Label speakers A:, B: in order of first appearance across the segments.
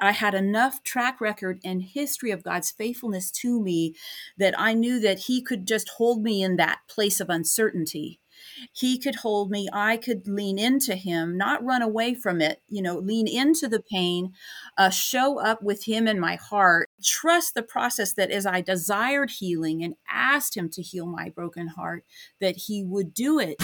A: I had enough track record and history of God's faithfulness to me that I knew that He could just hold me in that place of uncertainty. He could hold me. I could lean into Him, not run away from it, you know, lean into the pain, uh, show up with Him in my heart, trust the process that as I desired healing and asked Him to heal my broken heart, that He would do it.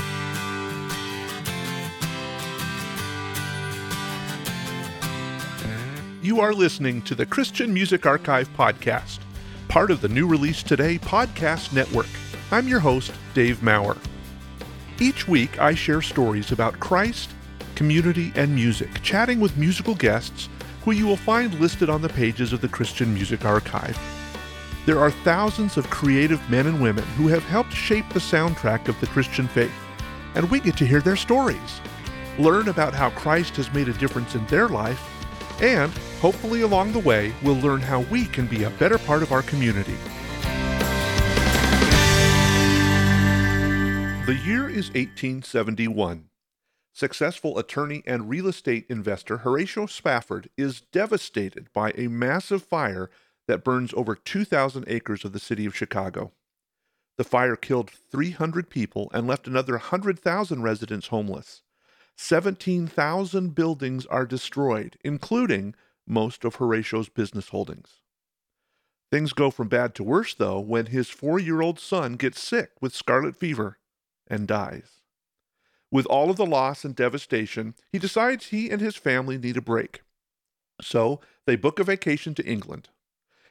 B: You are listening to the Christian Music Archive podcast, part of the New Release Today podcast network. I'm your host, Dave Maurer. Each week, I share stories about Christ, community, and music, chatting with musical guests who you will find listed on the pages of the Christian Music Archive. There are thousands of creative men and women who have helped shape the soundtrack of the Christian faith, and we get to hear their stories, learn about how Christ has made a difference in their life, and hopefully along the way, we'll learn how we can be a better part of our community. The year is 1871. Successful attorney and real estate investor Horatio Spafford is devastated by a massive fire that burns over 2,000 acres of the city of Chicago. The fire killed 300 people and left another 100,000 residents homeless. 17,000 buildings are destroyed, including most of Horatio's business holdings. Things go from bad to worse, though, when his four year old son gets sick with scarlet fever and dies. With all of the loss and devastation, he decides he and his family need a break. So they book a vacation to England.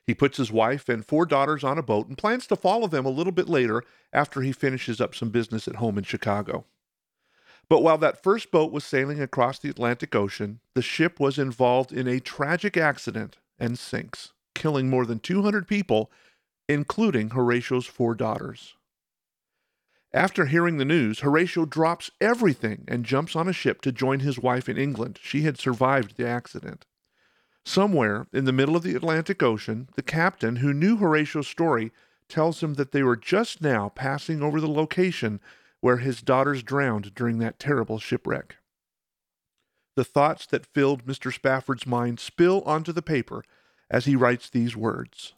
B: He puts his wife and four daughters on a boat and plans to follow them a little bit later after he finishes up some business at home in Chicago. But while that first boat was sailing across the Atlantic Ocean, the ship was involved in a tragic accident and sinks, killing more than 200 people, including Horatio's four daughters. After hearing the news, Horatio drops everything and jumps on a ship to join his wife in England. She had survived the accident. Somewhere in the middle of the Atlantic Ocean, the captain, who knew Horatio's story, tells him that they were just now passing over the location where his daughters drowned during that terrible shipwreck. The thoughts that filled Mr. Spafford's mind spill onto the paper as he writes these words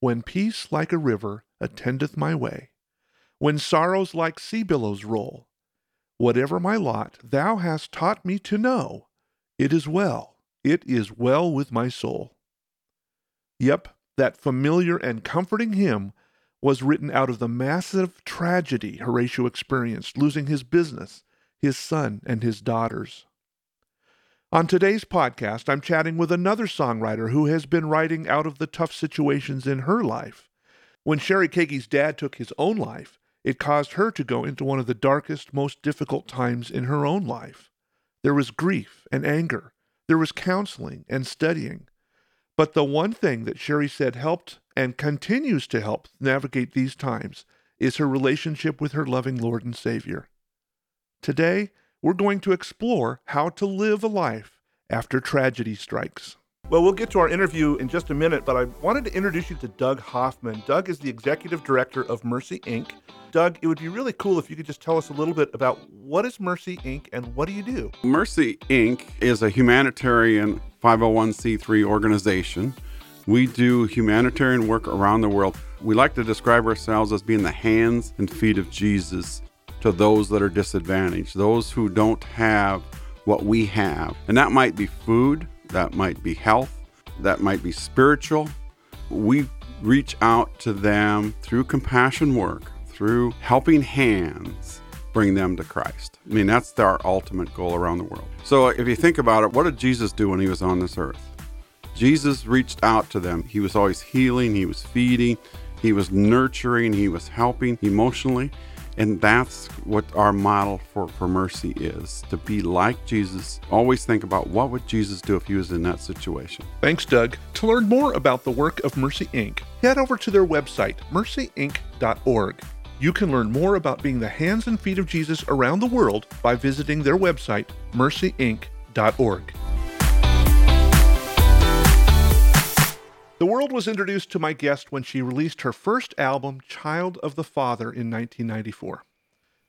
B: When peace like a river attendeth my way, when sorrows like sea billows roll, whatever my lot, thou hast taught me to know, it is well, it is well with my soul. Yep, that familiar and comforting hymn was written out of the massive tragedy Horatio experienced, losing his business, his son, and his daughters. On today's podcast, I'm chatting with another songwriter who has been writing out of the tough situations in her life. When Sheri Keaggy's dad took his own life, it caused her to go into one of the darkest, most difficult times in her own life. There was grief and anger. There was counseling and studying. But the one thing that Sheri said helped and continues to help navigate these times is her relationship with her loving Lord and Savior. Today, we're going to explore how to live a life after tragedy strikes. Well, we'll get to our interview in just a minute, but I wanted to introduce you to Doug Hoffman. Doug is the executive director of Mercy Inc. Doug, it would be really cool if you could just tell us a little bit about what is Mercy Inc. and what do you do?
C: Mercy Inc. is a humanitarian 501c3 organization. We do humanitarian work around the world. We like to describe ourselves as being the hands and feet of Jesus to those that are disadvantaged, those who don't have what we have. And that might be food, that might be health, that might be spiritual. We reach out to them through compassion work, through helping hands, bring them to Christ. I mean, that's our ultimate goal around the world. So if you think about it, what did Jesus do when he was on this earth? Jesus reached out to them. He was always healing, he was feeding, he was nurturing, he was helping emotionally. And that's what our model for, for mercy is to be like Jesus. Always think about what would Jesus do if he was in that situation.
B: Thanks, Doug. To learn more about the work of Mercy Inc., head over to their website, mercyinc.org. You can learn more about being the hands and feet of Jesus around the world by visiting their website, mercyinc.org. The world was introduced to my guest when she released her first album, Child of the Father, in 1994.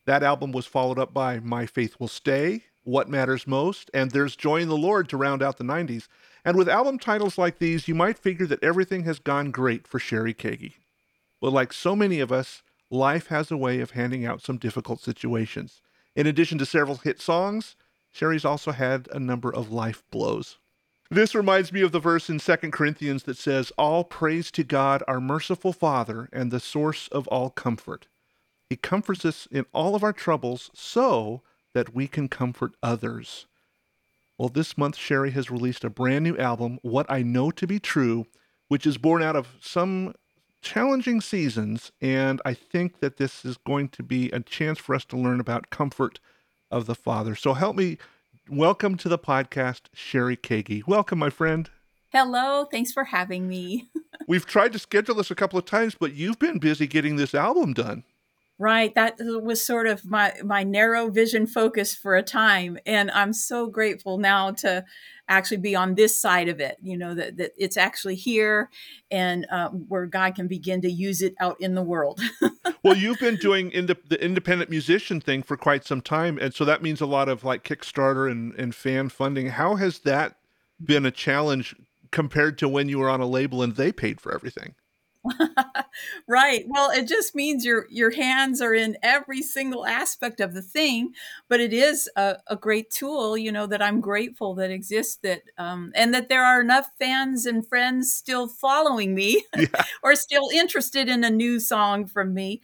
B: That album was followed up by My Faith Will Stay, What Matters Most, and There's Joy in the Lord to round out the 90s. And with album titles like these, you might figure that everything has gone great for Sheri Keaggy. But like so many of us, life has a way of handing out some difficult situations. In addition to several hit songs, Sheri's also had a number of life blows. This reminds me of the verse in 2 Corinthians that says, All praise to God, our merciful Father, and the source of all comfort. He comforts us in all of our troubles so that we can comfort others. Well, this month, Sheri has released a brand new album, What I Know to Be True, which is born out of some challenging seasons. And I think that this is going to be a chance for us to learn about comfort of the Father. So help me welcome to the podcast, Sheri Keaggy. Welcome, my friend.
A: Hello. Thanks for having me.
B: We've tried to schedule this a couple of times, but you've been busy getting this album done.
A: Right. That was sort of my, my narrow vision focus for a time. And I'm so grateful now to actually be on this side of it, you know, that, that it's actually here and uh, where God can begin to use it out in the world.
B: well, you've been doing ind- the independent musician thing for quite some time. And so that means a lot of like Kickstarter and, and fan funding. How has that been a challenge compared to when you were on a label and they paid for everything?
A: right. Well, it just means your your hands are in every single aspect of the thing, but it is a, a great tool, you know, that I'm grateful that exists that um, and that there are enough fans and friends still following me yeah. or still interested in a new song from me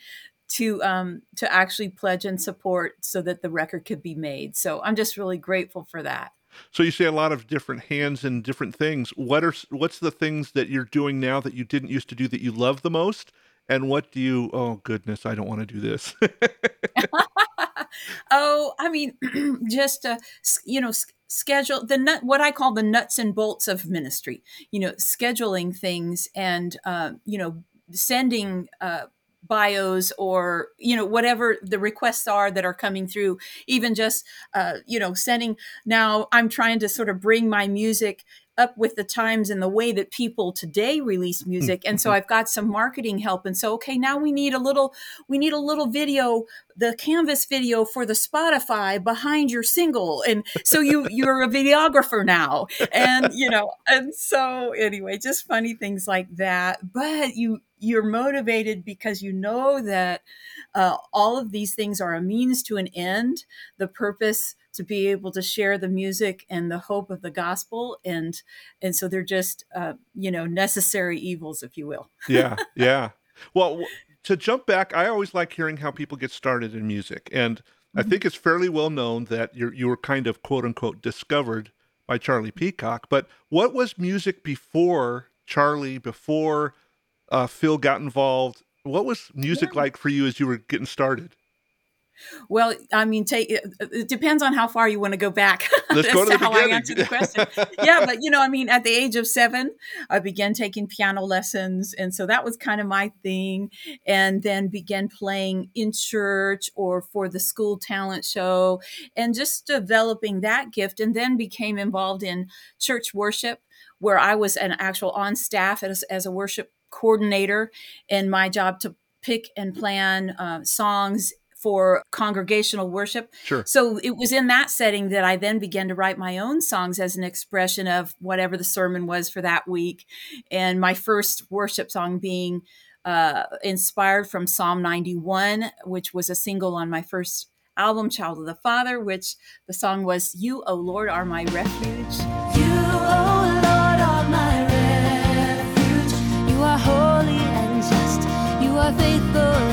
A: to um, to actually pledge and support so that the record could be made. So I'm just really grateful for that.
B: So you see a lot of different hands and different things. What are what's the things that you're doing now that you didn't used to do that you love the most? And what do you? Oh goodness, I don't want to do this.
A: oh, I mean, just uh, you know, schedule the nut what i call the nuts and bolts of ministry you know scheduling things and uh, you know sending uh, bios or you know whatever the requests are that are coming through even just uh, you know sending now i'm trying to sort of bring my music up with the times and the way that people today release music and so i've got some marketing help and so okay now we need a little we need a little video the canvas video for the spotify behind your single and so you you're a videographer now and you know and so anyway just funny things like that but you you're motivated because you know that uh, all of these things are a means to an end. The purpose to be able to share the music and the hope of the gospel and and so they're just uh, you know necessary evils if you will.
B: Yeah yeah. Well to jump back i always like hearing how people get started in music and mm-hmm. i think it's fairly well known that you're you were kind of quote unquote discovered by charlie peacock but what was music before charlie before uh, phil got involved what was music yeah. like for you as you were getting started
A: well, I mean, take it depends on how far you want to go back.
B: Let's go to,
A: to
B: how
A: beginning. I answer the question. yeah, but you know, I mean, at the age of seven, I began taking piano lessons, and so that was kind of my thing. And then began playing in church or for the school talent show, and just developing that gift. And then became involved in church worship, where I was an actual on staff as, as a worship coordinator, and my job to pick and plan uh, songs for congregational worship.
B: Sure.
A: So it was in that setting that I then began to write my own songs as an expression of whatever the sermon was for that week. And my first worship song being uh, inspired from Psalm 91, which was a single on my first album, Child of the Father, which the song was You, O Lord, are my refuge. Faithful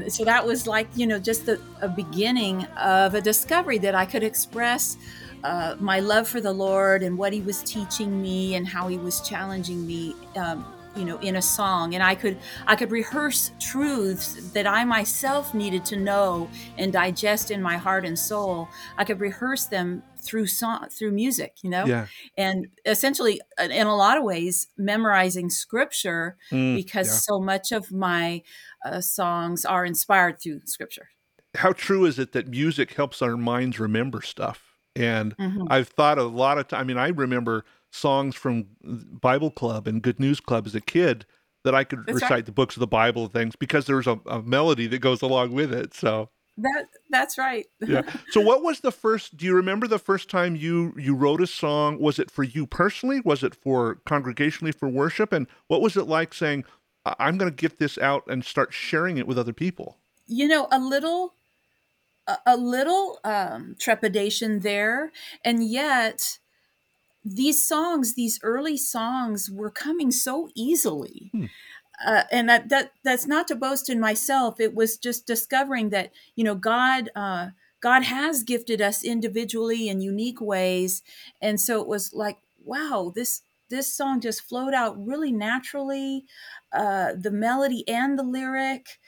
A: and so that was like you know just the, a beginning of a discovery that i could express uh, my love for the lord and what he was teaching me and how he was challenging me um, you know in a song. And i could i could rehearse truths that i myself needed to know and digest in my heart and soul. I could rehearse them through song through music you know
B: Yeah.
A: and essentially uh, in a lot of ways memorizing scripture
B: Mm,
A: because
B: yeah.
A: so much of my uh, songs are inspired through scripture
B: How true is it that music helps our minds remember stuff? And
A: Mhm.
B: I've thought a lot of time. I mean, I remember songs from Bible Club and Good News Club as a kid that I could
A: That's
B: recite
A: right.
B: the books of the Bible and things because there's a, a melody that goes along with it. So
A: that that's right
B: yeah. So what was the first? Do you remember the first time you you wrote a song? Was it for you personally? Was it for congregationally for worship? And what was it like saying, "I- "I'm going to get this out and start sharing it with other people"?
A: you know a little a, a little um, trepidation there and yet these songs these early songs were coming so easily
B: Hmm.
A: Uh, and that that that's not to boast in myself. It was just discovering that you know god uh, god has gifted us individually in unique ways. And so it was like wow this this song just flowed out really naturally uh, the melody and the lyric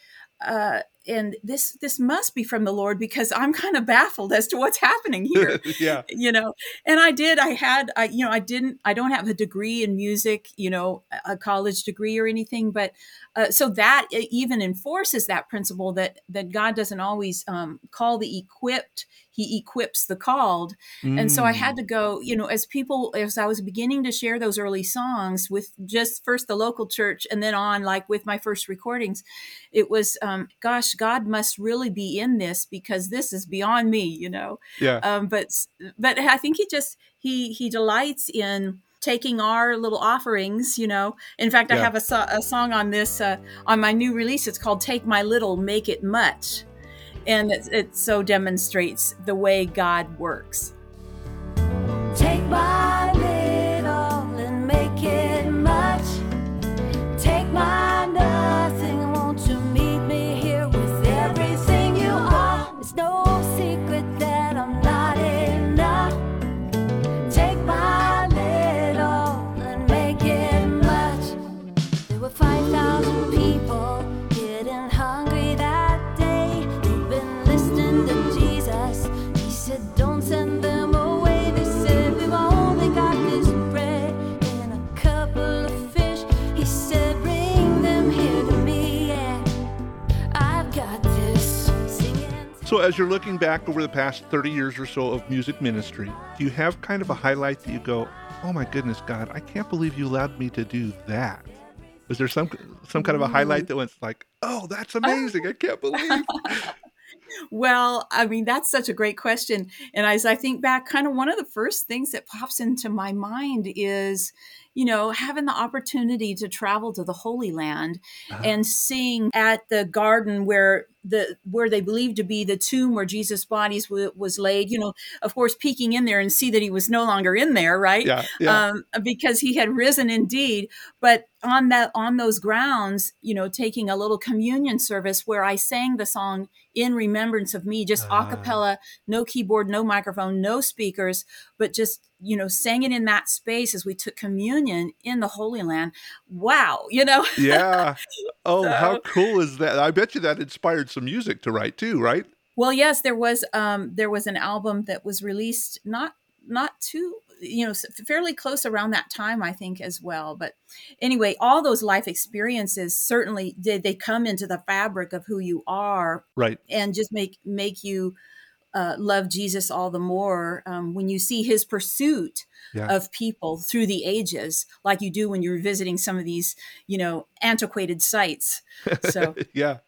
A: uh, and this this must be from the lord because i'm kind of baffled as to what's happening here
B: yeah.
A: you know and i did i had i you know i didn't i don't have a degree in music you know a college degree or anything but uh, so that even enforces that principle that that god doesn't always um, call the equipped he equips the called and so i
B: Mm.
A: had to go you know as people as i was beginning to share those early songs with just first the local church and then on like with my first recordings it was um, gosh god must really be in this because this is beyond me you know
B: Yeah.
A: um, but but I think he just he he delights in taking our little offerings. You know, in fact, I have a, so- a song on this uh, on my new release. It's called "Take My Little, Make It Much," and it, it so demonstrates the way God works.
D: Take my
B: So, as you're looking back over the past 30 years or so of music ministry, do you have kind of a highlight that you go, "Oh my goodness, God, I can't believe you allowed me to do that"? Was there some some kind of a highlight mm. that went like, "Oh, that's uh, amazing! I can't believe"?
A: Well, I mean, that's such a great question. And as I think back, kind of one of the first things that pops into my mind is, you know, having the opportunity to travel to the Holy Land
B: Uh-huh.
A: and sing at the garden where the where they believed to be the tomb where Jesus' body was laid. You know, of course, peeking in there and see that he was no longer in there, right?
B: Yeah, yeah.
A: um, because he had risen indeed. But on that on those grounds, you know, taking a little communion service where I sang the song in remembrance of me, just
B: Ah.
A: a cappella, no keyboard, no microphone, no speakers, but just you know, sang it in that space as we took communion in the Holy Land. Wow, you know.
B: yeah. Oh, how cool is that? I bet you that inspired some music to write too, right?
A: Well, yes, there was um, there was an album that was released not not too you know fairly close around that time I think as well. But anyway, all those life experiences certainly did they come into the fabric of who you are
B: Right.
A: and just make make you uh, love Jesus all the more um, when you see His pursuit
B: Yeah.
A: of people through the ages, like you do when you're visiting some of these you know antiquated sites. So
B: yeah.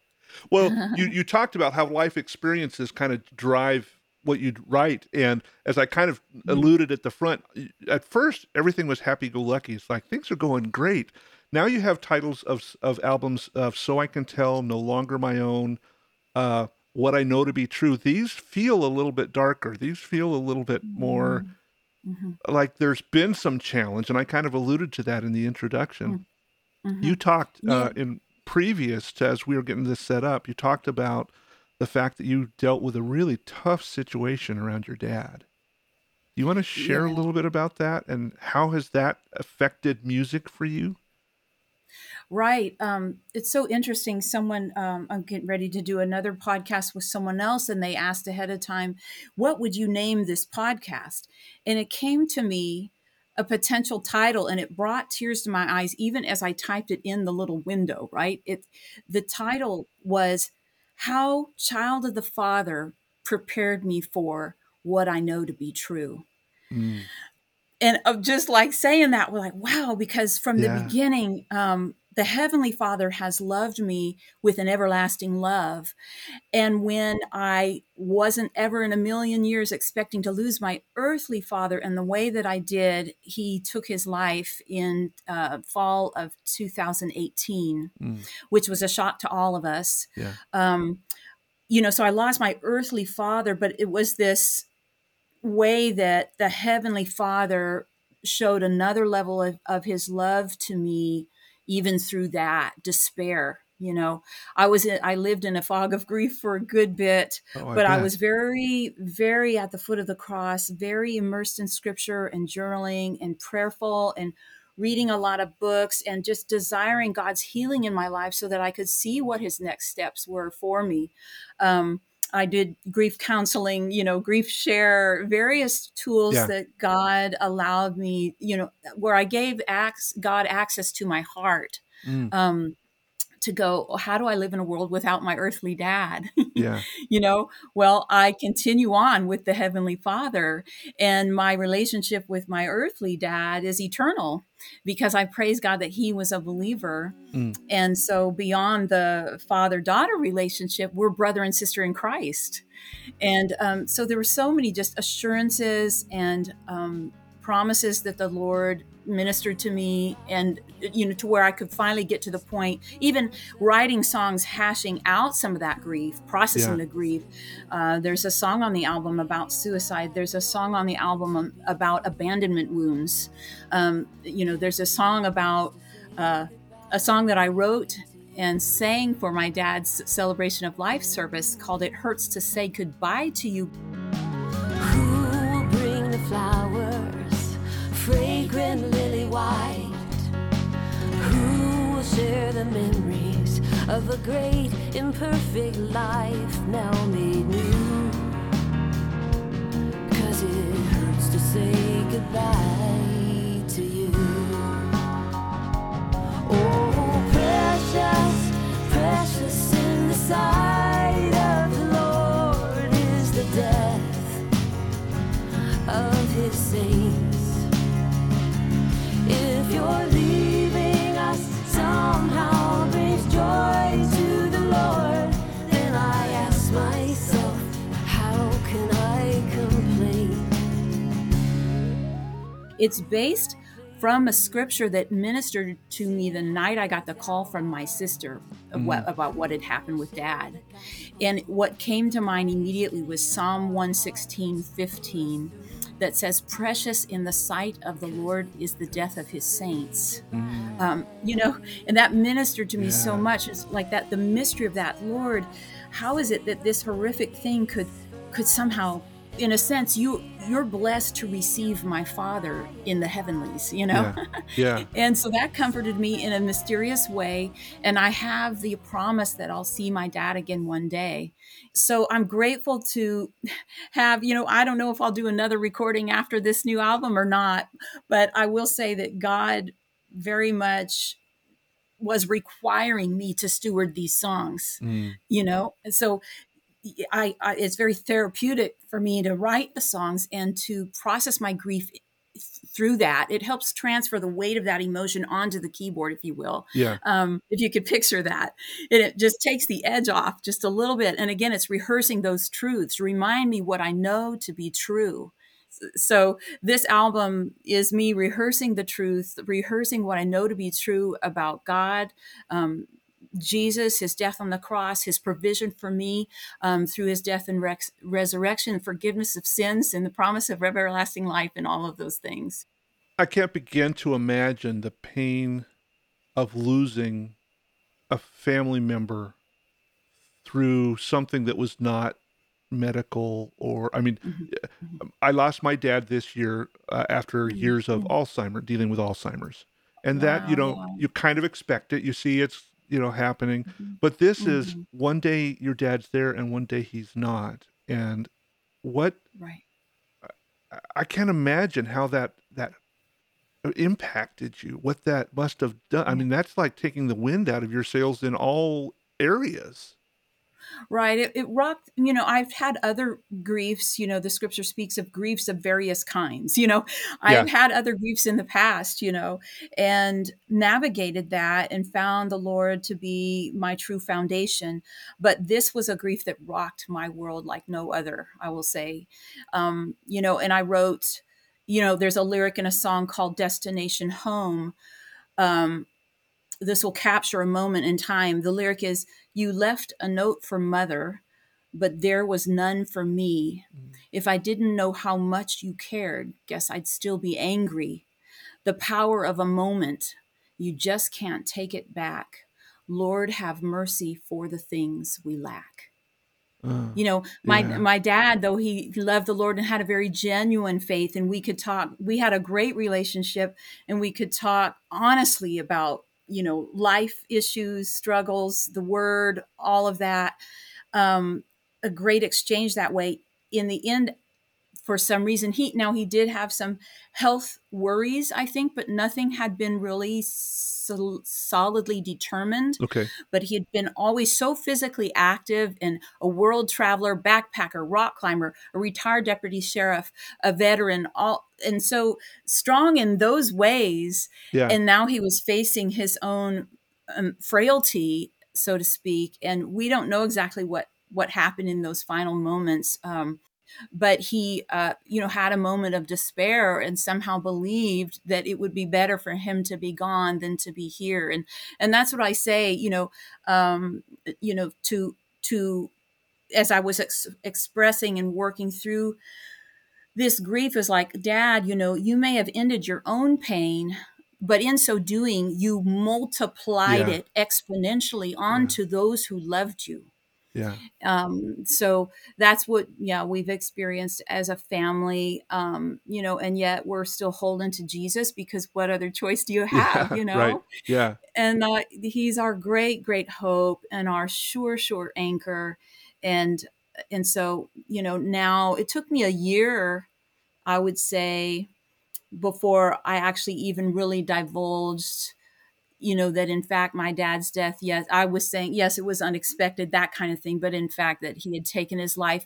B: Well, you, you talked about how life experiences kind of drive what you write. And as I kind of alluded at the front, at first, everything was happy go lucky. It's like things are going great. Now you have titles of, of albums of So I Can Tell, No Longer My Own, uh, What I Know to Be True. These feel a little bit darker. These feel a little bit more
A: mhm,
B: like there's been some challenge. And I kind of alluded to that in the introduction.
A: mhm.
B: You talked uh, in previous to as we were getting this set up. You talked about the fact that you dealt with a really tough situation around your dad. Do you want to share a little bit about that and how has that affected music for you?
A: Right. Um, it's so interesting. Someone, um, I'm getting ready to do another podcast with someone else, and they asked ahead of time, What would you name this podcast? And it came to me a potential title, and it brought tears to my eyes, even as I typed it in the little window, right? It, the title was How Child of the Father Prepared Me for What I Know to Be True
B: Mm.
A: and of just like saying that we're like wow because from
B: Yeah.
A: the beginning um the heavenly father has loved me with an everlasting love and when i wasn't ever in a million years expecting to lose my earthly father and the way that i did he took his life in uh, fall of 2018
B: Mm.
A: which was a shock to all of us
B: Yeah.
A: um, you know, so I lost my earthly father, but it was this way that the heavenly father showed another level of, of his love to me, even through that despair. You know, I was in, I lived in a fog of grief for a good bit,
B: Oh,
A: but I was very, very at the foot of the cross, very immersed in scripture and journaling and prayerful and reading a lot of books and just desiring God's healing in my life so that I could see what his next steps were for me. Um, I did grief counseling, you know, grief share, various tools
B: Yeah.
A: that God allowed me, you know, where I gave acts, God access to my heart
B: Mm.
A: um, to go, "Oh, how do I live in a world without my earthly dad?
B: Yeah.
A: you know well i continue on with the heavenly father and my relationship with my earthly dad is eternal because i praise god that he was a believer
B: Mm.
A: and so beyond the father daughter relationship we're brother and sister in christ and um, so there were so many just assurances and um, promises that the lord ministered to me and you know to where i could finally get to the point even writing songs hashing out some of that grief processing
B: Yeah.
A: the grief. Uh, there's a song on the album about suicide. There's a song on the album about abandonment wounds. Um, you know there's a song about uh, a song that i wrote and sang for my dad's celebration of life service called it hurts to say goodbye to you.
D: Who will bring the flowers, the memories of a great imperfect life now made new? Cause it hurts to say goodbye to you. Oh, precious, precious in the sight of the Lord is the death of his saints. If you're leaving
A: It's based from a scripture that ministered to me the night I got the call from my sister of what, mm. about what had happened with dad. And what came to mind immediately was Psalm 116, 15, that says, Precious in the sight of the Lord is the death of his saints. Um, you know, and that ministered to me so much. It's like that the mystery of that, Lord, how is it that this horrific thing could could somehow in a sense you you're blessed to receive my father in the heavenlies you know
B: Yeah. Yeah.
A: and so that comforted me in a mysterious way and i have the promise that i'll see my dad again one day so i'm grateful to have you know i don't know if i'll do another recording after this new album or not but i will say that god very much was requiring me to steward these songs
B: Mm.
A: you know and so I, I it's very therapeutic for me to write the songs and to process my grief through that it helps transfer the weight of that emotion onto the keyboard if you will.
B: Yeah.
A: um, if you could picture that. And it just takes the edge off just a little bit. And again it's rehearsing those truths. Remind me what i know to be true. So this album is me rehearsing the truth rehearsing what i know to be true about god um, jesus his death on the cross his provision for me um, through his death and rex- resurrection forgiveness of sins and the promise of everlasting life and all of those things.
B: I can't begin to imagine the pain of losing a family member through something that was not medical or I mean mm-hmm. Mm-hmm. Um, I lost my dad this year uh, after mm-hmm. years of Alzheimer dealing with Alzheimer's. And that you know you kind of expect it. You see it's you know happening,
A: Mhm.
B: but this is
A: Mhm.
B: one day your dad's there and one day he's not, and what
A: Right.
B: I- I can't imagine how that that impacted you. What that must have done. I mean, that's like taking the wind out of your sails in all areas.
A: Right. It, it rocked, you know, I've had other griefs, you know, the scripture speaks of griefs of various kinds, you know,
B: Yeah.
A: I've had other griefs in the past, you know, and navigated that and found the Lord to be my true foundation. But this was a grief that rocked my world like no other, I will say. Um, you know, and I wrote, you know, there's a lyric in a song called Destination Home. Um, this will capture a moment in time. The lyric is, You left a note for mother, but there was none for me. If I didn't know how much you cared, guess I'd still be angry. The power of a moment, you just can't take it back. Lord, have mercy for the things we lack
B: Uh,
A: you know my
B: Yeah.
A: my dad though he loved the lord and had a very genuine faith and we could talk we had a great relationship and we could talk honestly about you know life issues struggles the word all of that um a great exchange that way. In the end for some reason he now he did have some health worries i think but nothing had been really sol- solidly determined
B: okay.
A: but he had been always so physically active and a world traveler, backpacker, rock climber, a retired deputy sheriff, a veteran, all and so strong in those ways.
B: Yeah.
A: And now he was facing his own um, frailty, so to speak, and we don't know exactly what what happened in those final moments. Um, but he, uh, you know, had a moment of despair and somehow believed that it would be better for him to be gone than to be here. And and that's what I say, you know, um, you know, to to as I was ex- expressing and working through this grief is like, Dad, you know, you may have ended your own pain, but in so doing, you multiplied
B: Yeah.
A: it exponentially onto those who loved you
B: Yeah.
A: um so that's what yeah we've experienced as a family um you know and yet we're still holding to jesus because what other choice do you have
B: Yeah,
A: you know
B: Right. Yeah.
A: and uh, he's our great great hope and our sure sure anchor and and so you know now it took me a year i would say before i actually even really divulged you know that in fact my dad's death yes i was saying yes it was unexpected that kind of thing but in fact that he had taken his life.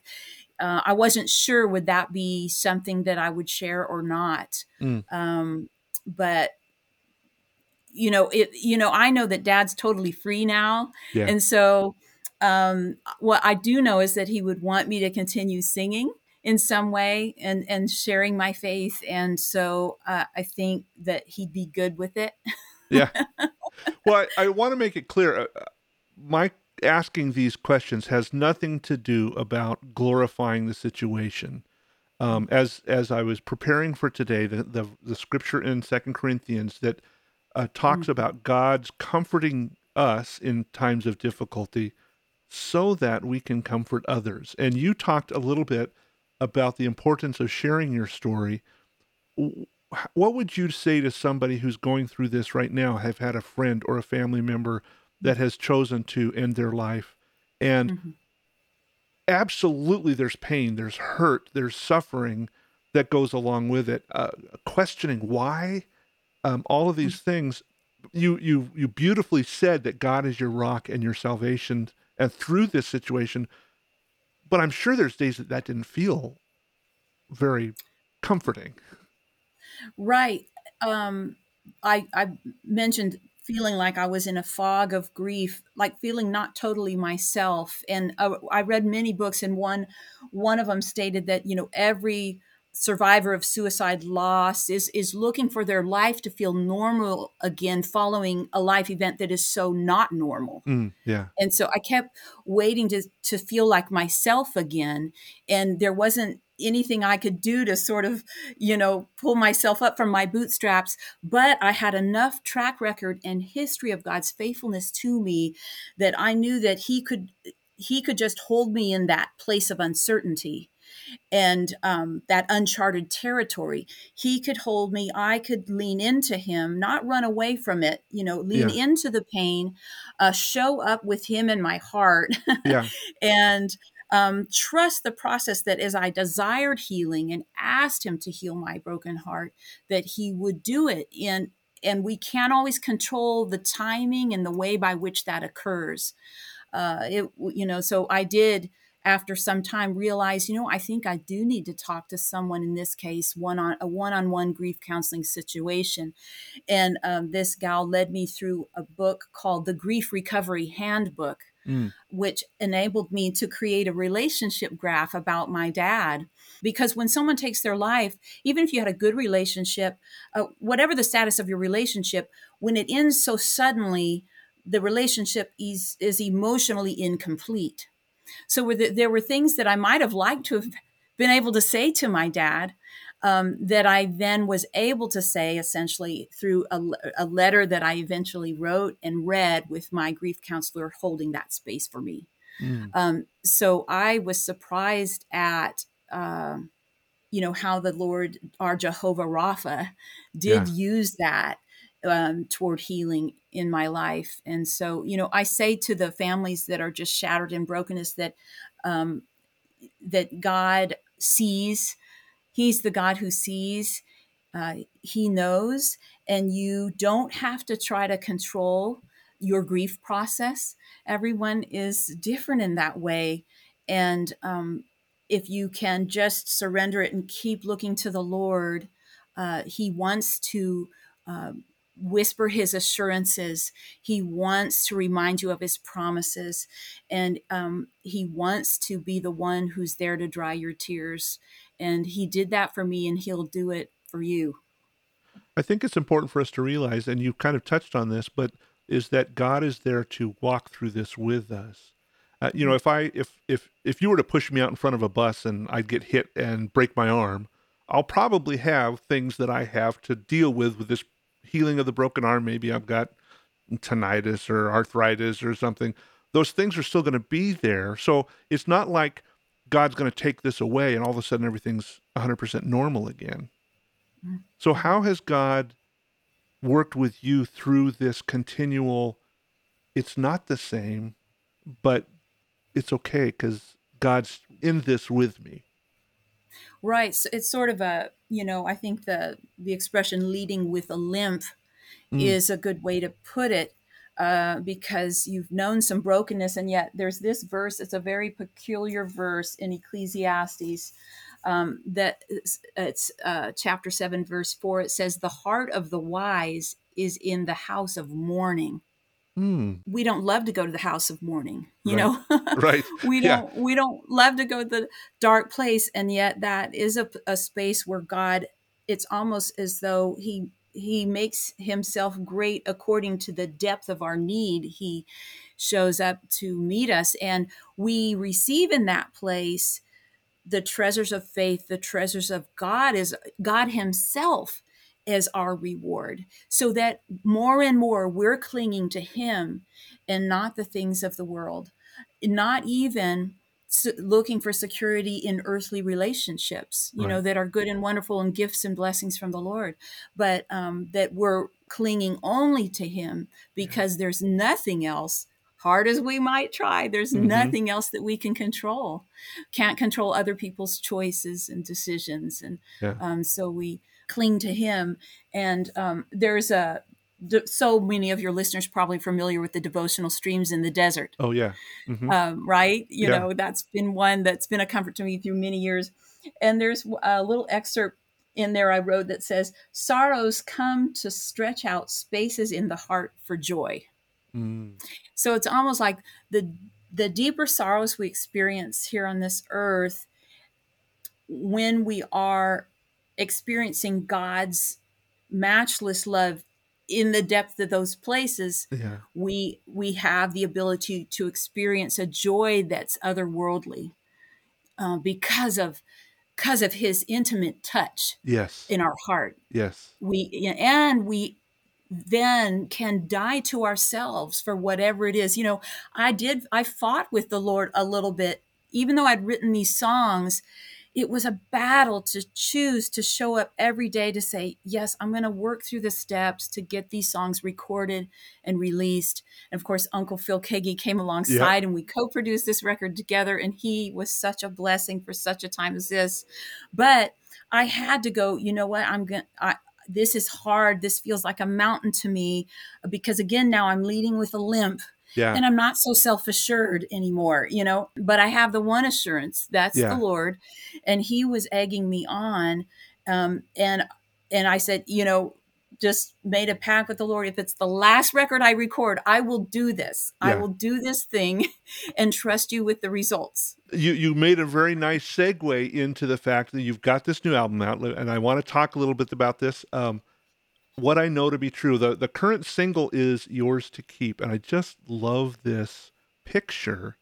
A: Uh, i wasn't sure would that be something that i would share or not.
B: Mm.
A: um, but you know it you know i know that dad's totally free now.
B: Yeah.
A: and so um, what i do know is that he would want me to continue singing in some way and and sharing my faith. And so uh, i think that he'd be good with it
B: Yeah. well, I, I want to make it clear. Uh, uh, my asking these questions has nothing to do about glorifying the situation. Um, as as I was preparing for today, the the, the scripture in Second Corinthians that uh, talks about God's comforting us in times of difficulty, so that we can comfort others. And you talked a little bit about the importance of sharing your story what would you say to somebody who's going through this right now have had a friend or a family member that has chosen to end their life? And
A: Mhm.
B: absolutely there's pain there's hurt there's suffering that goes along with it. Uh, questioning why um, all of these things you you you beautifully said that god is your rock and your salvation and through this situation but i'm sure there's days that that didn't feel very comforting
A: Right. Um, I I mentioned feeling like I was in a fog of grief, like feeling not totally myself. And uh, I read many books, and one one of them stated that you know every survivor of suicide loss is is looking for their life to feel normal again following a life event that is so not normal.
B: Mm, yeah.
A: And so i kept waiting to to feel like myself again and there wasn't anything i could do to sort of you know pull myself up from my bootstraps but i had enough track record and history of god's faithfulness to me that i knew that he could he could just hold me in that place of uncertainty and um, that uncharted territory. He could hold me. I could lean into him, not run away from it. You know, lean
B: Yeah.
A: into the pain, uh, show up with him in my heart,
B: Yeah.
A: and um, trust the process that as I desired healing and asked him to heal my broken heart, that he would do it. And and we can't always control the timing and the way by which that occurs. Uh, it you know, so I did after some time realize, you know, I think I do need to talk to someone in this case, one on a one-on-one grief counseling situation. And um, this gal led me through a book called the Grief Recovery Handbook
B: Mm.
A: which enabled me to create a relationship graph about my dad. Because when someone takes their life, even if you had a good relationship, uh, whatever the status of your relationship, when it ends so suddenly, the relationship is, is emotionally incomplete. So there, there were things that I might have liked to have been able to say to my dad um, that I then was able to say essentially through a, a letter that I eventually wrote and read with my grief counselor holding that space for me.
B: Mm.
A: Um, so I was surprised at, uh, you know, how the Lord, our Jehovah Rapha, did use that um, toward healing in my life. And so, you know, I say to the families that are just shattered in brokenness that um, that God sees. He's the God who sees. Uh, he knows, and you don't have to try to control your grief process. Everyone is different in that way, and um, if you can just surrender it and keep looking to the Lord, uh, He wants to. Uh, whisper his assurances. He wants to remind you of his promises. And um, he wants to be the one who's there to dry your tears. And he did that for me, and he'll do it for you.
B: I think it's important for us to realize, and you kind of touched on this, but is that God is there to walk through this with us. Uh, you know, if I if if if you were to push me out in front of a bus and I'd get hit and break my arm, I'll probably have things that I have to deal with with this healing of the broken arm. Maybe I've got tinnitus or arthritis or something. Those things are still going to be there. So it's not like God's going to take this away and all of a sudden everything's 100% normal again. So, how has God worked with you through this continual? It's not the same, but it's okay because God's in this with me.
A: Right. So it's sort of a, you know, I think the the expression leading with a limp
B: Mm.
A: is a good way to put it. Uh, because you've known some brokenness, and yet there's this verse. It's a very peculiar verse in Ecclesiastes um, that is, it's uh, chapter seven, verse four. It says, "The heart of the wise is in the house of mourning."
B: Mm.
A: We don't love to go to the house of mourning, you
B: Right.
A: know.
B: Right.
A: we
B: Yeah.
A: don't we don't love to go to the dark place and yet that is a, a space where god it's almost as though he he makes himself great according to the depth of our need he shows up to meet us and we receive in that place the treasures of faith the treasures of god is god himself as our reward so that more and more we're clinging to him and not the things of the world not even looking for security in earthly relationships you know that are good and wonderful and gifts and blessings from the lord but um, that we're clinging only to him because there's nothing else hard as we might try there's
B: Mhm.
A: nothing else that we can control can't control other people's choices and decisions and
B: Yeah.
A: um, so we cling to him and um, there's a so many of your listeners probably familiar with the devotional streams in the desert
B: Oh yeah. hmm
A: um, right? You
B: Yeah.
A: know, that's been one that's been a comfort to me through many years. And there's a little excerpt in there I wrote that says, Sorrows come to stretch out spaces in the heart for joy.
B: mm.
A: So it's almost like the the deeper sorrows we experience here on this earth when we are experiencing God's matchless love in the depth of those places
B: Yeah.
A: we we have the ability to experience a joy that's otherworldly uh, because of because of his intimate touch
B: Yes.
A: in our heart
B: Yes.
A: we and we then can die to ourselves for whatever it is you know i did i fought with the lord a little bit even though i'd written these songs it was a battle to choose to show up every day to say, Yes, I'm going to work through the steps to get these songs recorded and released. And of course, Uncle Phil Keaggy came alongside and we co produced this record together. And he was such a blessing for such a time as this. But I had to go, you know what? I'm going to. This is hard. This feels like a mountain to me because, again, now I'm leading with a limp
B: Yeah.
A: and I'm not so self assured anymore, you know. But I have the one assurance that's
B: Yeah.
A: the Lord, and He was egging me on, um, and and I said, you know, just made a pact with the Lord. If it's the last record I record, I will do this. I will do this thing, and trust you with the results.
B: you you made a very nice segue into the fact that you've got this new album out, and I want to talk a little bit about this. Um, what I know to be true, the the current single is "Yours to Keep," and I just love this picture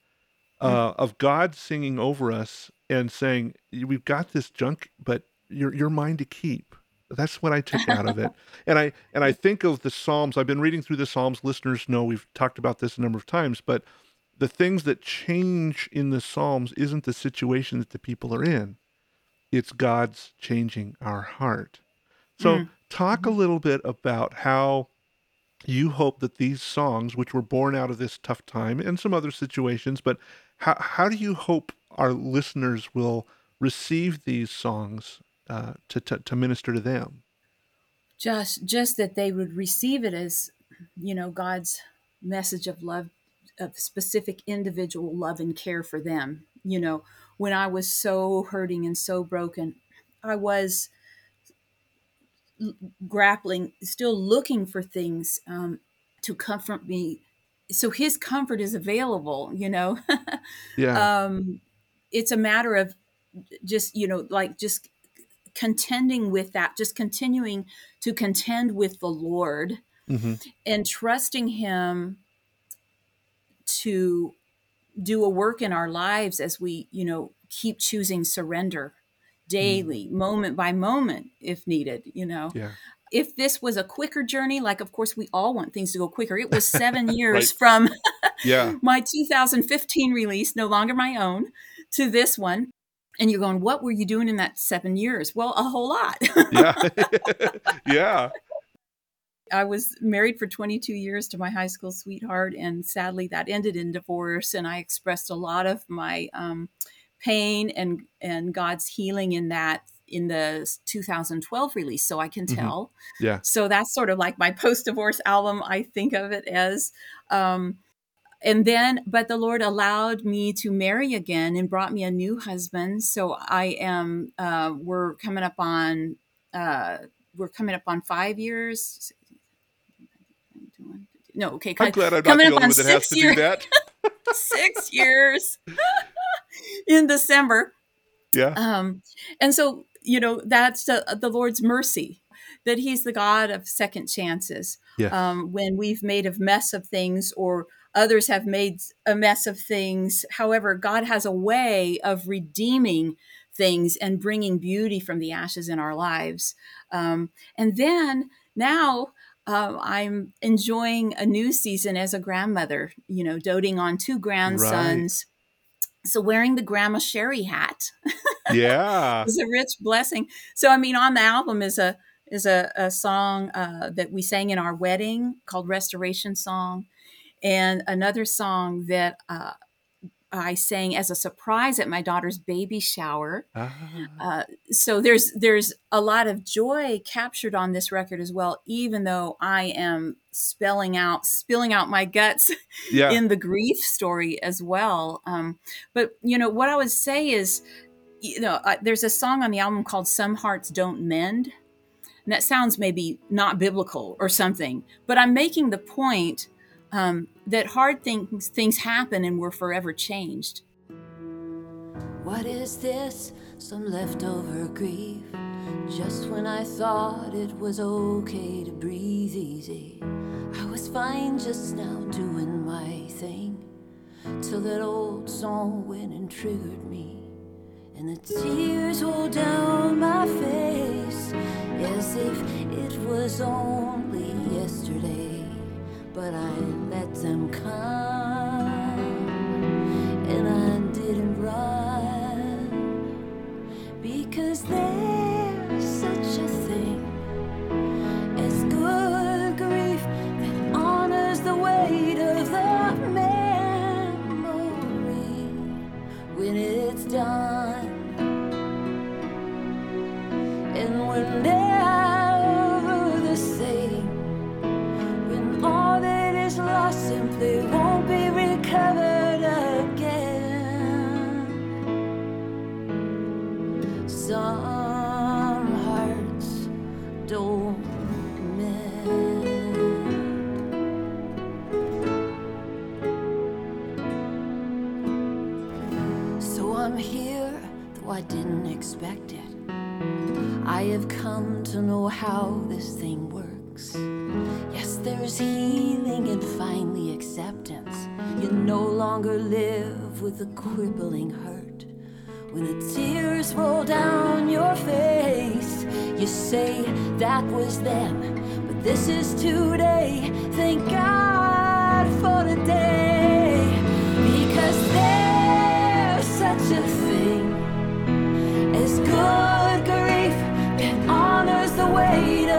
B: uh, of God singing over us and saying, "We've got this junk, but you're you're mine to keep." That's what I took out of it, and I and I think of the Psalms. I've been reading through the Psalms. Listeners know we've talked about this a number of times, but the things that change in the Psalms isn't the situation that the people are in. It's God's changing our heart. So, talk a little bit about how you hope that these songs, which were born out of this tough time and some other situations, but how, how do you hope our listeners will receive these songs uh, to, to, to minister to them?
A: just just that they would receive it as you know god's message of love of specific individual love and care for them you know when i was so hurting and so broken i was grappling still looking for things um, to comfort me. So his comfort is available you know?
B: Yeah.
A: um, it's a matter of just you know like just contending with that just continuing to contend with the lord
B: hmm
A: and trusting him to do a work in our lives as we you know keep choosing surrender daily moment by moment if needed you know
B: Yeah.
A: if this was a quicker journey like of course we all want things to go quicker it was seven years
B: Right.
A: from
B: Yeah.
A: my 2015 release, no longer my own, to this one. And you're going, what were you doing in that seven years? Well, a whole lot.
B: Yeah. yeah.
A: I was married for 22 years to my high school sweetheart, and sadly that ended in divorce. And I expressed a lot of my um, pain and and God's healing in that in the 2012 release. So I can
B: Mhm.
A: tell.
B: Yeah.
A: So that's sort of like my post-divorce album. I think of it as. Um, and then, but the Lord allowed me to marry again and brought me a new husband. So I am. Uh, we're coming up on. Uh, we're coming up on five years. No, okay.
B: I'm glad I'm not
A: coming
B: the
A: up
B: only
A: on
B: one that has
A: six
B: to do
A: years.
B: that.
A: six years in December.
B: Yeah.
A: Um, and so, you know, that's the, the Lord's mercy that He's the God of second chances.
B: Yes.
A: Um, when we've made a mess of things or others have made a mess of things. However, God has a way of redeeming things and bringing beauty from the ashes in our lives. Um, and then now, uh, I'm enjoying a new season as a grandmother, you know, doting on two grandsons. So wearing the grandma Sheri hat
B: yeah.
A: is a rich blessing. So I mean, on the album is a is a, a song uh, that we sang in our wedding called Restoration Song, and another song that uh, I sang as a surprise at my daughter's baby shower.
B: Ah.
A: Uh, so there's there's a lot of joy captured on this record as well, even though I am spelling out spilling out my guts
B: yeah.
A: in the grief story as well. Um, but you know what I would say is, you know, uh, there's a song on the album called "Some Hearts Don't Mend," and that sounds maybe not biblical or something, but I'm making the point um, that hard things things happen and we're forever changed.
D: What is this? Some leftover grief. Just when I thought it was okay to breathe easy, I was fine just now doing my thing. Till that old song went and triggered me. And the tears rolled down my face as if it was only yesterday but I let them come. And I didn't run because there's such a thing as good grief that honors the weight of the memory when it's done. And when how this thing works. Yes, there's healing and finally acceptance. You no longer live with a crippling hurt. When the tears roll down your face, you say that was then, but this is today. Thank God for today,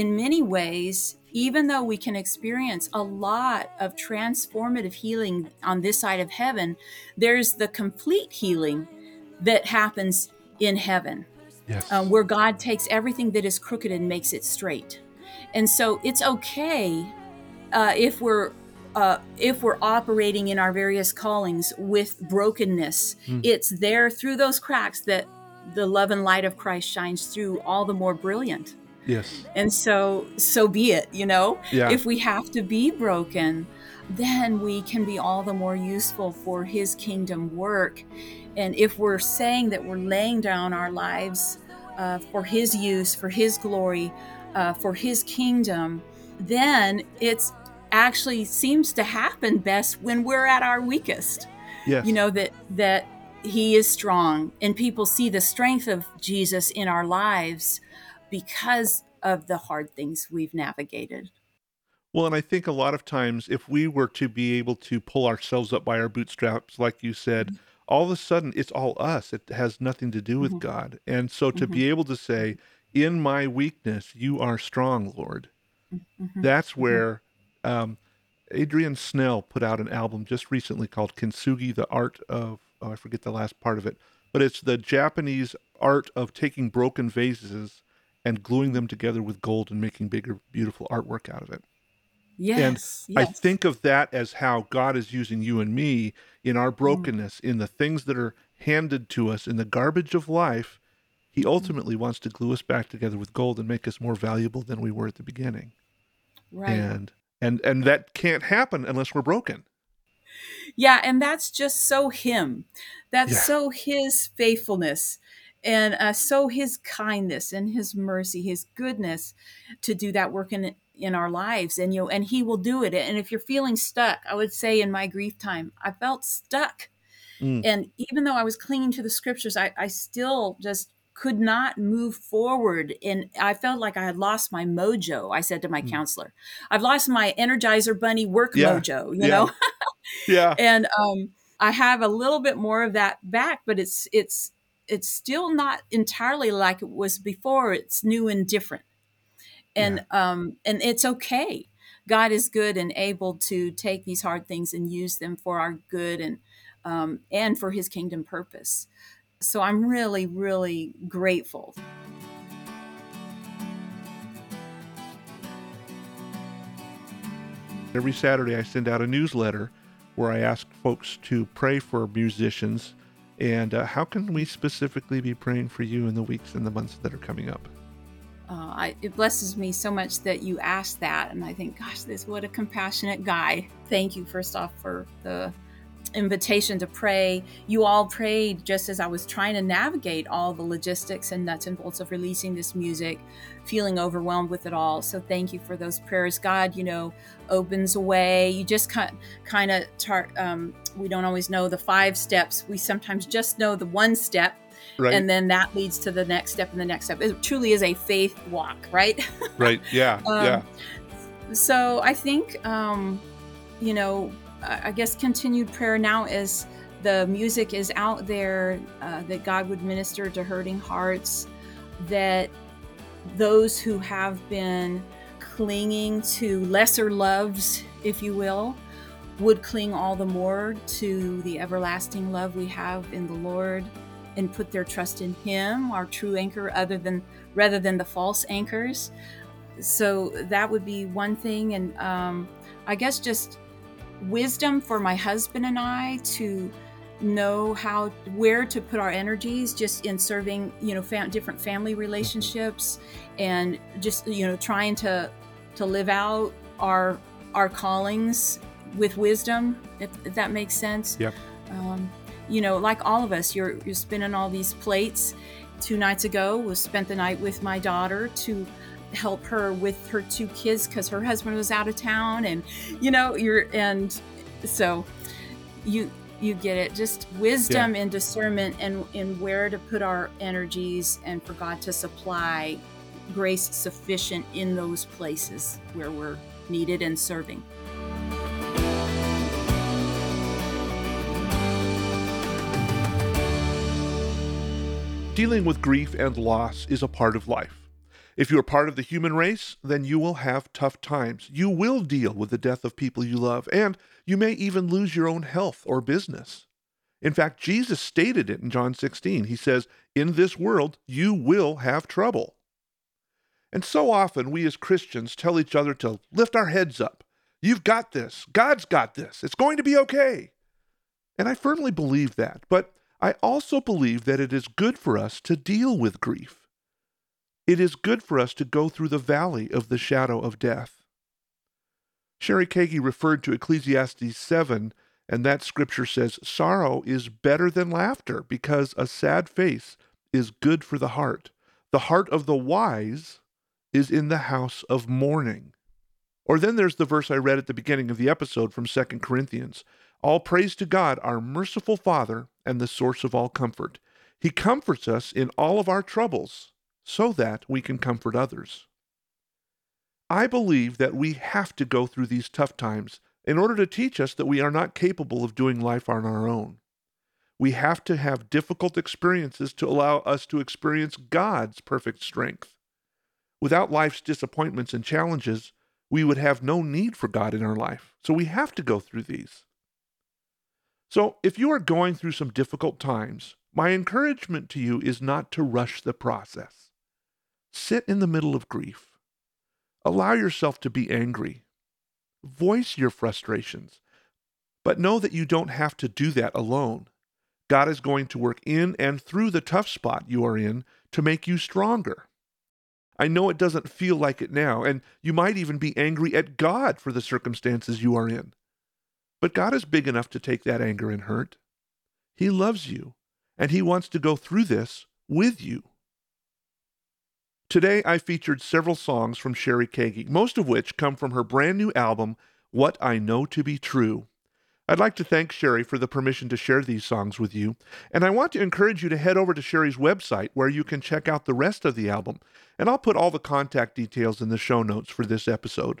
A: in many ways, even though we can experience a lot of transformative healing on this side of heaven, there's the complete healing that happens in heaven,
B: Yes.
A: uh, where God takes everything that is crooked and makes it straight. And so it's okay uh, if we're uh, if we're operating in our various callings with brokenness. It's there through those cracks that the love and light of Christ shines through all the more brilliant
B: yes.
A: and so so be it you know
B: Yeah.
A: if we have to be broken then we can be all the more useful for his kingdom work and if we're saying that we're laying down our lives uh, for his use for his glory uh, for his kingdom then it's actually seems to happen best when we're at our weakest
B: Yes.
A: you know that that he is strong and people see the strength of jesus in our lives because of the hard things we've navigated
B: Well, and I think a lot of times, if we were to be able to pull ourselves up by our bootstraps, like you said,
A: Mm-hmm.
B: all of a sudden it's all us. It has nothing to do with
A: Mhm.
B: God. And so to
A: Mm-hmm.
B: be able to say, In my weakness, you are strong, Lord,
A: Mhm.
B: that's where um, Adrian Snell put out an album just recently called Kintsugi, the art of, oh, I forget the last part of it, but it's the Japanese art of taking broken vases and gluing them together with gold and making bigger, beautiful artwork out of it.
A: yes
B: And
A: I
B: think of that as how God is using you and me in our mm. brokenness, in the things that are handed to us, in the garbage of life. He mm. ultimately wants to glue us back together with gold and make us more valuable than we were at the beginning.
A: right
B: And and and that can't happen unless we're broken.
A: yeah and that's just so him that's
B: Yeah.
A: so his faithfulness and uh, so his kindness and his mercy his goodness to do that work in in our lives and you know and he will do it and if you're feeling stuck i would say in my grief time i felt stuck
B: Mm.
A: and even though i was clinging to the scriptures i, I still just could not move forward and i felt like i had lost my mojo i said to my
B: Mm.
A: counselor i've lost my energizer bunny work
B: Yeah.
A: mojo you
B: Yeah.
A: know
B: Yeah.
A: and um, I have a little bit more of that back, but it's it's it's still not entirely like it was before. It's new and different, and um, and it's okay. God is good and able to take these hard things and use them for our good and um, and for His kingdom purpose. So I'm really really grateful.
B: Every Saturday, I send out a newsletter where I ask folks to pray for musicians. And uh, how can we specifically be praying for you in the weeks and the months that are coming up?
A: Uh, I, it blesses me so much that you asked that, and I think, gosh, this what a compassionate guy. Thank you, first off, for the invitation to pray. You all prayed just as I was trying to navigate all the logistics and nuts and bolts of releasing this music, feeling overwhelmed with it all. So thank you for those prayers. God, you know, opens a way. You just kind kind of tar- um, we don't always know the five steps. We sometimes just know the one step
B: Right.
A: and then that leads to the next step and the next step. It truly is a faith walk, right?
B: right. Yeah.
A: Um,
B: yeah.
A: So I think, um, you know, I guess continued prayer now as the music is out there, uh, that God would minister to hurting hearts, that those who have been clinging to lesser loves, if you will, would cling all the more to the everlasting love we have in the Lord and put their trust in Him, our true anchor, other than rather than the false anchors. So that would be one thing. And um, I guess just wisdom for my husband and I to know how where to put our energies just in serving you know fam- different family relationships and just you know trying to to live out our our callings with wisdom if, if that makes sense
B: Yep.
A: um, you know like all of us you're you're spinning all these plates two nights ago was spent the night with my daughter to help her with her two kids because her husband was out of town and you know you're and so you you get it. Just wisdom and discernment and in where to put our energies and for god to supply grace sufficient in those places where we're needed and serving.
B: Dealing with grief and loss is a part of life. If you are part of the human race, then you will have tough times. You will deal with the death of people you love, and you may even lose your own health or business. In fact, Jesus stated it in John 16. He says, In this world, you will have trouble. And so often, we as Christians tell each other to lift our heads up. You've got this. God's got this. It's going to be okay. And I firmly believe that. But I also believe that it is good for us to deal with grief. It is good for us to go through the valley of the shadow of death. Sheri Keaggy referred to Ecclesiastes 7, and that scripture says, Sorrow is better than laughter because a sad face is good for the heart. The heart of the wise is in the house of mourning. Or then there's the verse I read at the beginning of the episode from 2 Corinthians. All praise to God, our merciful Father, and the source of all comfort. He comforts us in all of our troubles so that we can comfort others. I believe that we have to go through these tough times in order to teach us that we are not capable of doing life on our own. We have to have difficult experiences to allow us to experience God's perfect strength. Without life's disappointments and challenges, we would have no need for God in our life. So we have to go through these. So if you are going through some difficult times, my encouragement to you is not to rush the process. Sit in the middle of grief. Allow yourself to be angry. Voice your frustrations. But know that you don't have to do that alone. God is going to work in and through the tough spot you are in to make you stronger. I know it doesn't feel like it now, and you might even be angry at God for the circumstances you are in. But God is big enough to take that anger and hurt. He loves you, and He wants to go through this with you. Today, I featured several songs from Sheri Keaggy, most of which come from her brand new album, What I Know to Be True. I'd like to thank Sheri for the permission to share these songs with you, and I want to encourage you to head over to Sheri's website where you can check out the rest of the album, and I'll put all the contact details in the show notes for this episode.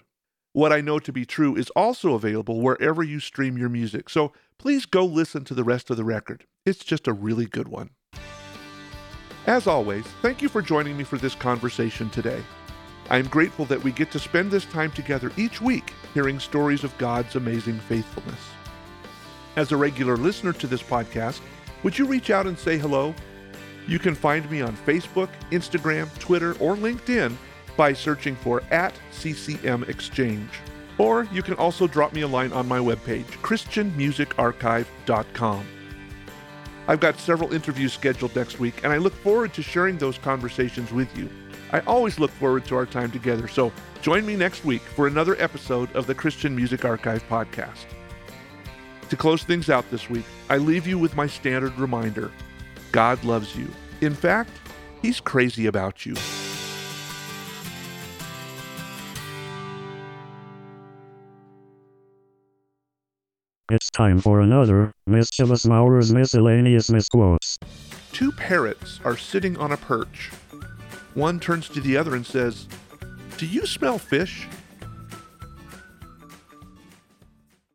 B: What I Know to Be True is also available wherever you stream your music, so please go listen to the rest of the record. It's just a really good one. As always, thank you for joining me for this conversation today. I am grateful that we get to spend this time together each week hearing stories of God's amazing faithfulness. As a regular listener to this podcast, would you reach out and say hello? You can find me on Facebook, Instagram, Twitter, or LinkedIn by searching for at CCM Exchange. Or you can also drop me a line on my webpage, ChristianMusicArchive.com. I've got several interviews scheduled next week, and I look forward to sharing those conversations with you. I always look forward to our time together, so join me next week for another episode of the Christian Music Archive podcast. To close things out this week, I leave you with my standard reminder God loves you. In fact, He's crazy about you.
E: It's time for another Mischievous Maurer's Miscellaneous Misquotes.
B: Two parrots are sitting on a perch. One turns to the other and says, Do you smell fish?